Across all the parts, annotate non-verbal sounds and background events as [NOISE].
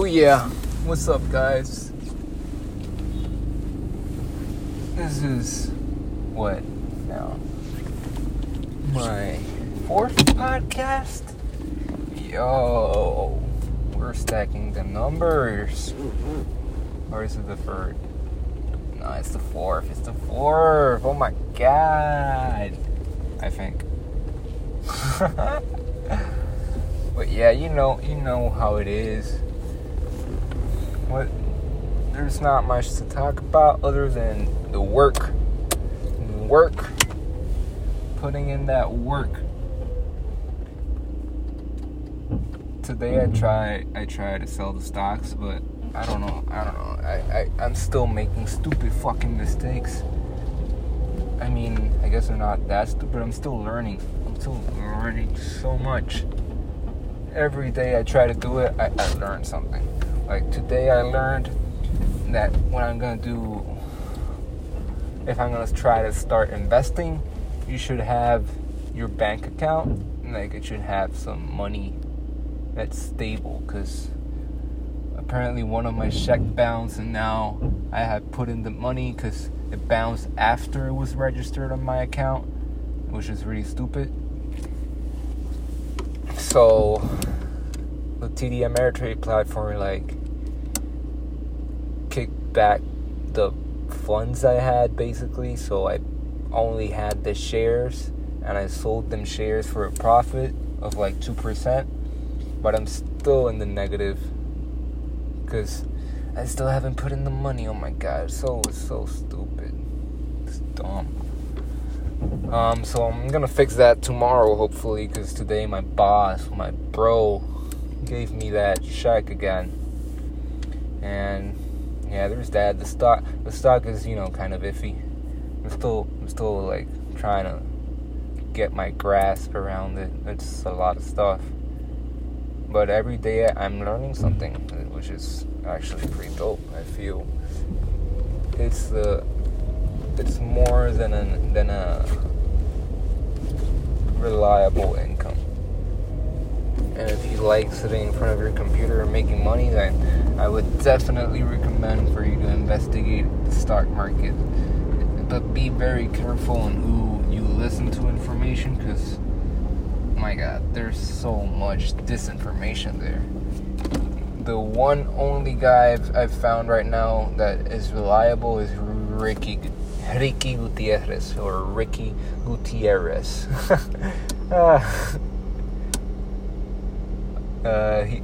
So yeah, what's up, guys? This is what now? My fourth podcast. Yo, we're stacking the numbers. Or is it the third? No, it's the fourth. It's the fourth. Oh my god. I think. [LAUGHS] but yeah, you know, you know how it is. What? There's not much to talk about other than the work, work, putting in that work. Today I try, I try to sell the stocks, but I don't know, I don't know. I, I, I'm still making stupid fucking mistakes. I mean, I guess they're not that stupid. I'm still learning. I'm still learning so much. Every day I try to do it, I, I learn something. Like today, I learned that what I'm gonna do, if I'm gonna try to start investing, you should have your bank account, like it should have some money that's stable. Cause apparently one of my check bounced, and now I have put in the money because it bounced after it was registered on my account, which is really stupid. So the TD Ameritrade platform like back the funds I had basically, so I only had the shares and I sold them shares for a profit of like 2%, but I'm still in the negative cuz I still haven't put in the money. Oh my god, so so stupid. It's dumb. Um, so I'm gonna fix that tomorrow, hopefully, because today my boss, my bro, gave me that check again. And yeah, there's that. The stock, the stock is you know kind of iffy. I'm still, I'm still like trying to get my grasp around it. It's a lot of stuff. But every day I'm learning something, which is actually pretty dope. I feel it's the it's more than a than a reliable income. And if you like sitting in front of your computer and making money, then I would definitely recommend for you to investigate the stock market. But be very careful on who you listen to information because, my god, there's so much disinformation there. The one only guy I've, I've found right now that is reliable is Ricky Ricky Gutierrez or Ricky Gutierrez. [LAUGHS] uh, he,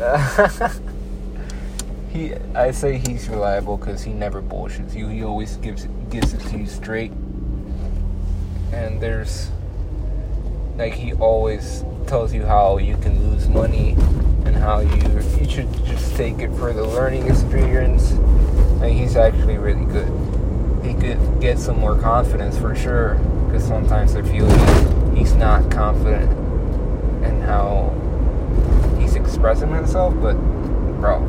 [LAUGHS] he, I say he's reliable because he never bullshits you. He always gives gives it to you straight. And there's, like, he always tells you how you can lose money and how you you should just take it for the learning experience. And he's actually really good. He could get some more confidence for sure, because sometimes I feel he's not confident in how expressing himself. But bro,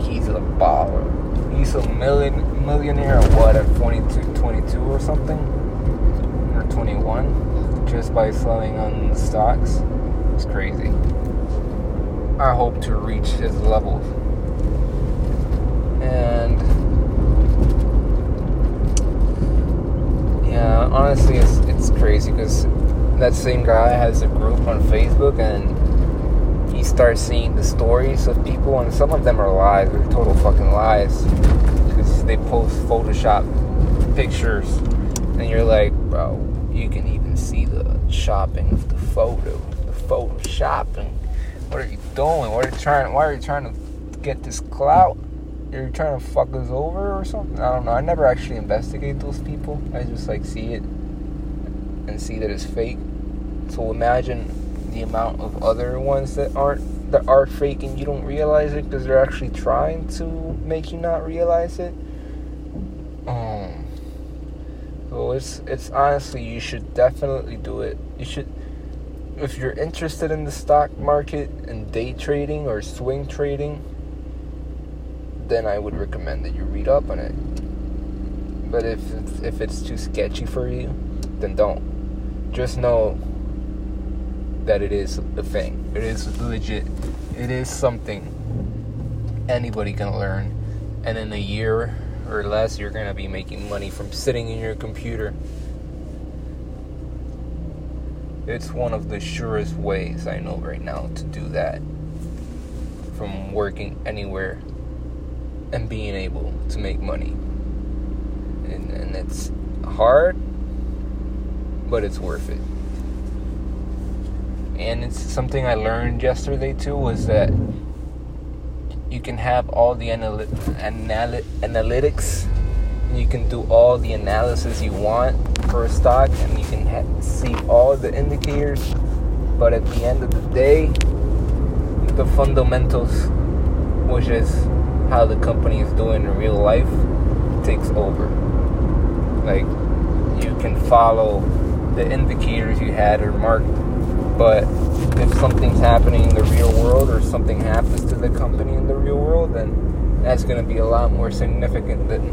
he's a baller. He's a million millionaire or what at 22, 22 or something, or 21, just by selling on stocks. It's crazy. I hope to reach his level. And yeah, honestly, it's it's crazy because that same guy has a group on Facebook and he starts seeing the stories of people, and some of them are lies, they're total fucking lies because they post Photoshop pictures, and you're like, bro, you can even see the shopping of the photo, the photoshopping. What are you doing? What are you trying? Why are you trying to get this clout? You're trying to fuck us over or something? I don't know. I never actually investigate those people. I just like see it and see that it's fake. So imagine the amount of other ones that aren't that are fake and you don't realize it because they're actually trying to make you not realize it. Um. So it's it's honestly you should definitely do it. You should if you're interested in the stock market and day trading or swing trading, then I would recommend that you read up on it. But if if it's too sketchy for you, then don't. Just know that it is a thing. It is legit. it is something anybody can learn. And in a year or less, you're going to be making money from sitting in your computer. It's one of the surest ways I know right now to do that. From working anywhere and being able to make money. And, and it's hard, but it's worth it. And it's something I learned yesterday too was that you can have all the anal- anal- analytics you can do all the analysis you want for a stock and you can ha- see all the indicators. But at the end of the day the fundamentals which is how the company is doing in real life takes over. Like you can follow the indicators you had or marked but if something's happening in the real world or something happens to the company in the real world, then that's going to be a lot more significant than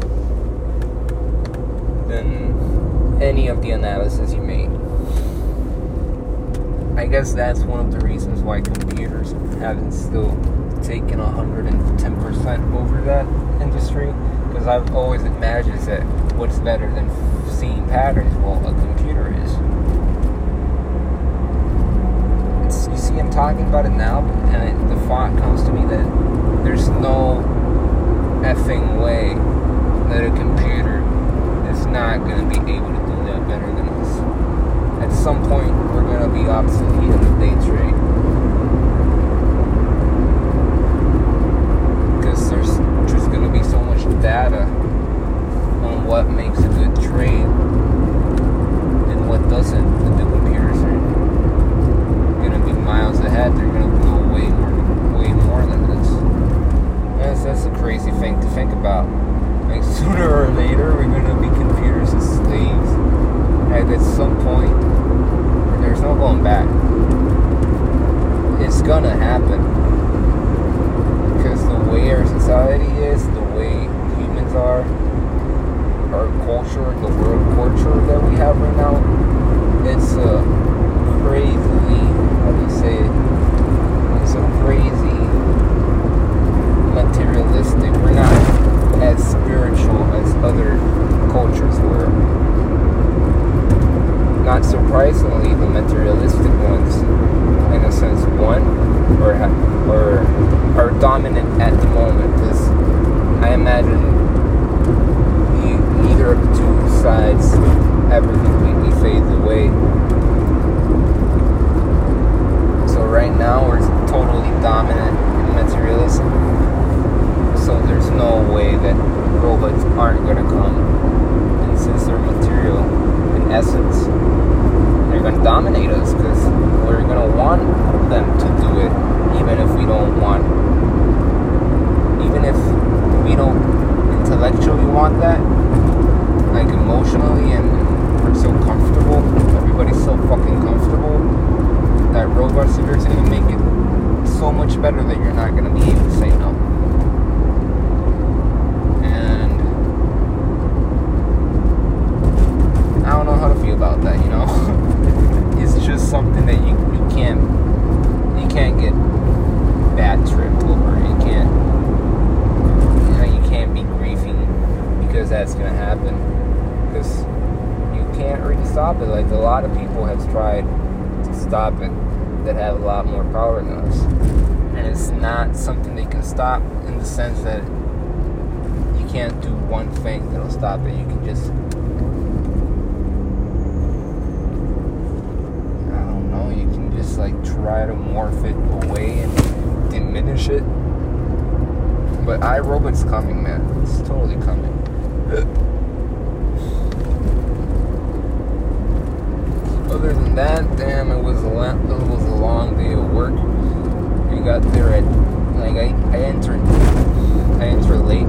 than any of the analysis you made. I guess that's one of the reasons why computers haven't still taken 110% over that industry because I've always imagined that what's better than seeing patterns? Well, a computer is. you see him talking about it now, and it, the thought comes to me that there's no effing way that a computer is not going to be able to do that better than us. At some point, we're going to be obsolete in the day trade. Because there's just going to be so much data on what makes a good trade and what doesn't. The computers are ahead, they're going to know way more, way more than this. That's, that's a crazy thing to think about. Like [LAUGHS] sooner or later, we're going to be computers as slaves. And at some point, there's no going back. It's gonna happen because the way our society is, the way humans are, our culture, the world culture that we have right now, it's uh, crazily how do you say it? It's so crazy materialistic. We're not as spiritual as other cultures were. Not surprisingly, the materialistic ones, in a sense, won or or are dominant at the moment. Because I imagine neither of the two sides ever completely fades away So right now we're totally dominant in materialism. So there's no way that robots aren't to come. And since they're material in essence, they're to dominate us because we're to want them to do it even if we don't want even if we don't intellectually want that like emotionally and we're so comfortable everybody's so fucking comfortable that robot sugar is going to make it so much better that you're not going to be able to say no. And I don't know how to feel about that, you know? it's just something that you, you can't you can't get bad tripped over. You can't you know you can't be grieving because that's gonna happen. Because you can't really stop it. Like a lot of people have to stop it that have a lot more power than us. And it's not something they can stop in the sense that you can't do one thing that'll stop it. You can just I don't know, you can just like try to morph it away and diminish it. But iRobot's coming, man. It's totally coming. [LAUGHS] other than that, damn, it was a it was a long day of work. We got there at like I, I entered I entered late.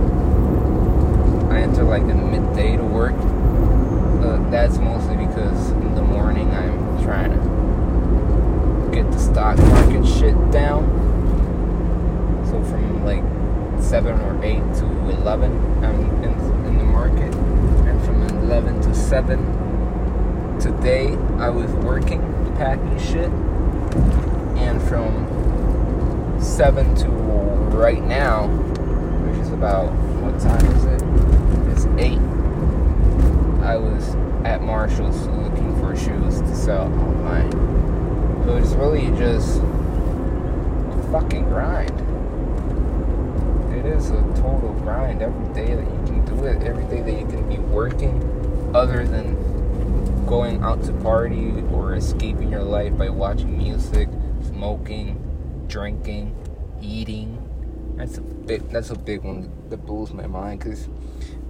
I entered like in midday to work. That's mostly because in the morning I'm trying to get the stock market shit down. So from like seven or eight to eleven, I'm in, in the market, and from eleven to seven today I was working, packing shit, and from seven to right now, which is about what time is it? It's eight. I was at Marshall's looking for shoes to sell online. So it's really just a fucking grind. It is a total grind every day that you can do it, every day that you can be working, other than going out to party or escaping your life by watching music, smoking, drinking, eating. That's a big that's a big one that blows my mind because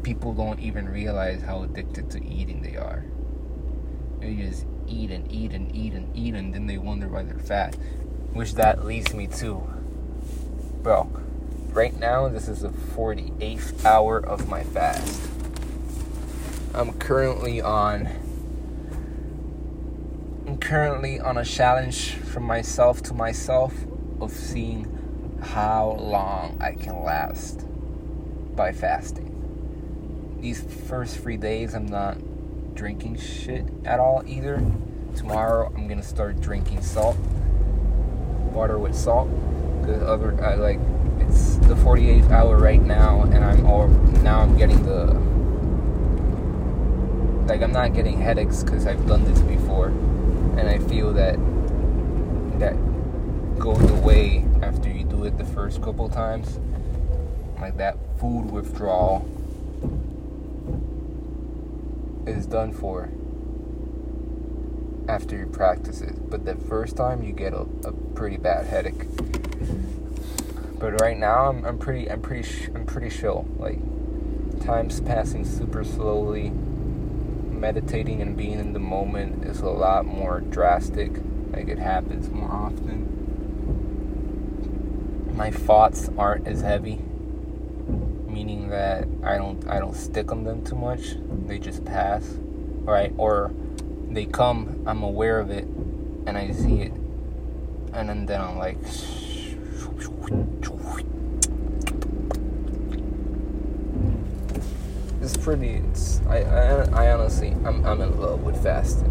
people don't even realize how addicted to eating they are. They just eat and eat and eat and eat, and then they wonder why they're fat. Which that leads me to, bro. Right now, this is the 48th hour of my fast. I'm currently on. Currently on a challenge from myself to myself of seeing how long I can last by fasting these first three days, I'm not drinking shit at all either. Tomorrow, I'm gonna start drinking salt, water with salt. Cause other, I like it's the 48th hour right now, and I'm all now I'm getting the like I'm not getting headaches because I've done this before, and I feel that that goes away after you do it the first couple times, like that food withdrawal is done for after you practice it. But the first time you get a, a pretty bad headache. But right now I'm, I'm pretty I'm pretty I'm pretty chill. Like time's passing super slowly. Meditating and being in the moment is a lot more drastic. Like it happens more often. My thoughts aren't as heavy meaning that I don't I don't stick on them too much. They just pass, right? Or they come, I'm aware of it, and I see it, and then, then I'm like. It's pretty. It's, I, I, I honestly, I'm, I'm in love with fasting.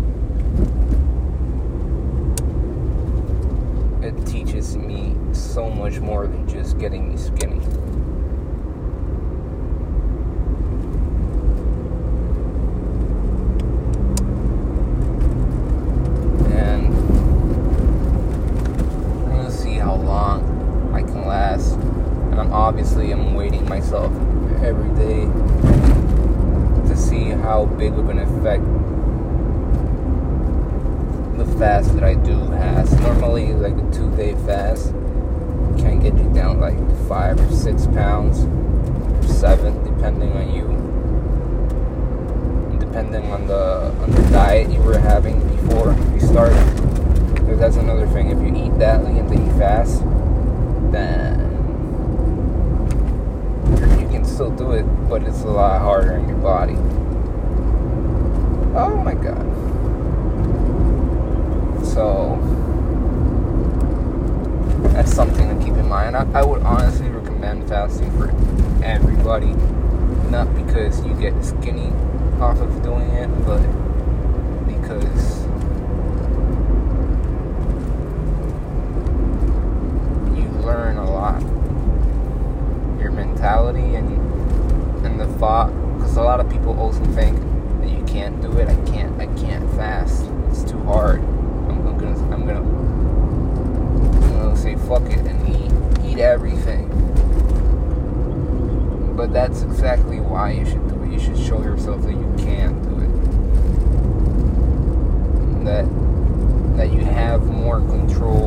It teaches me so much more than just getting me skinny. obviously I'm waiting myself every day to see how big of an effect the fast that I do has. Normally, like a two day fast can get you down like five or six pounds, or seven, depending on you, depending on the on the diet you were having before you started. Because that's another thing. If you eat that like and then you fast, then you can still do it, but it's a lot harder in your body. Oh my god. So that's something to keep in mind. I, I would honestly recommend fasting for everybody, not because you get skinny off of doing it, but because you learn a lot. Your mentality and and the thought because a lot of people also think can't do it. I can't. I can't fast. It's too hard. I'm, I'm gonna. I'm gonna. I'm gonna say fuck it and eat eat everything. But that's exactly why you should do it. You should show yourself that you can do it. That that you have more control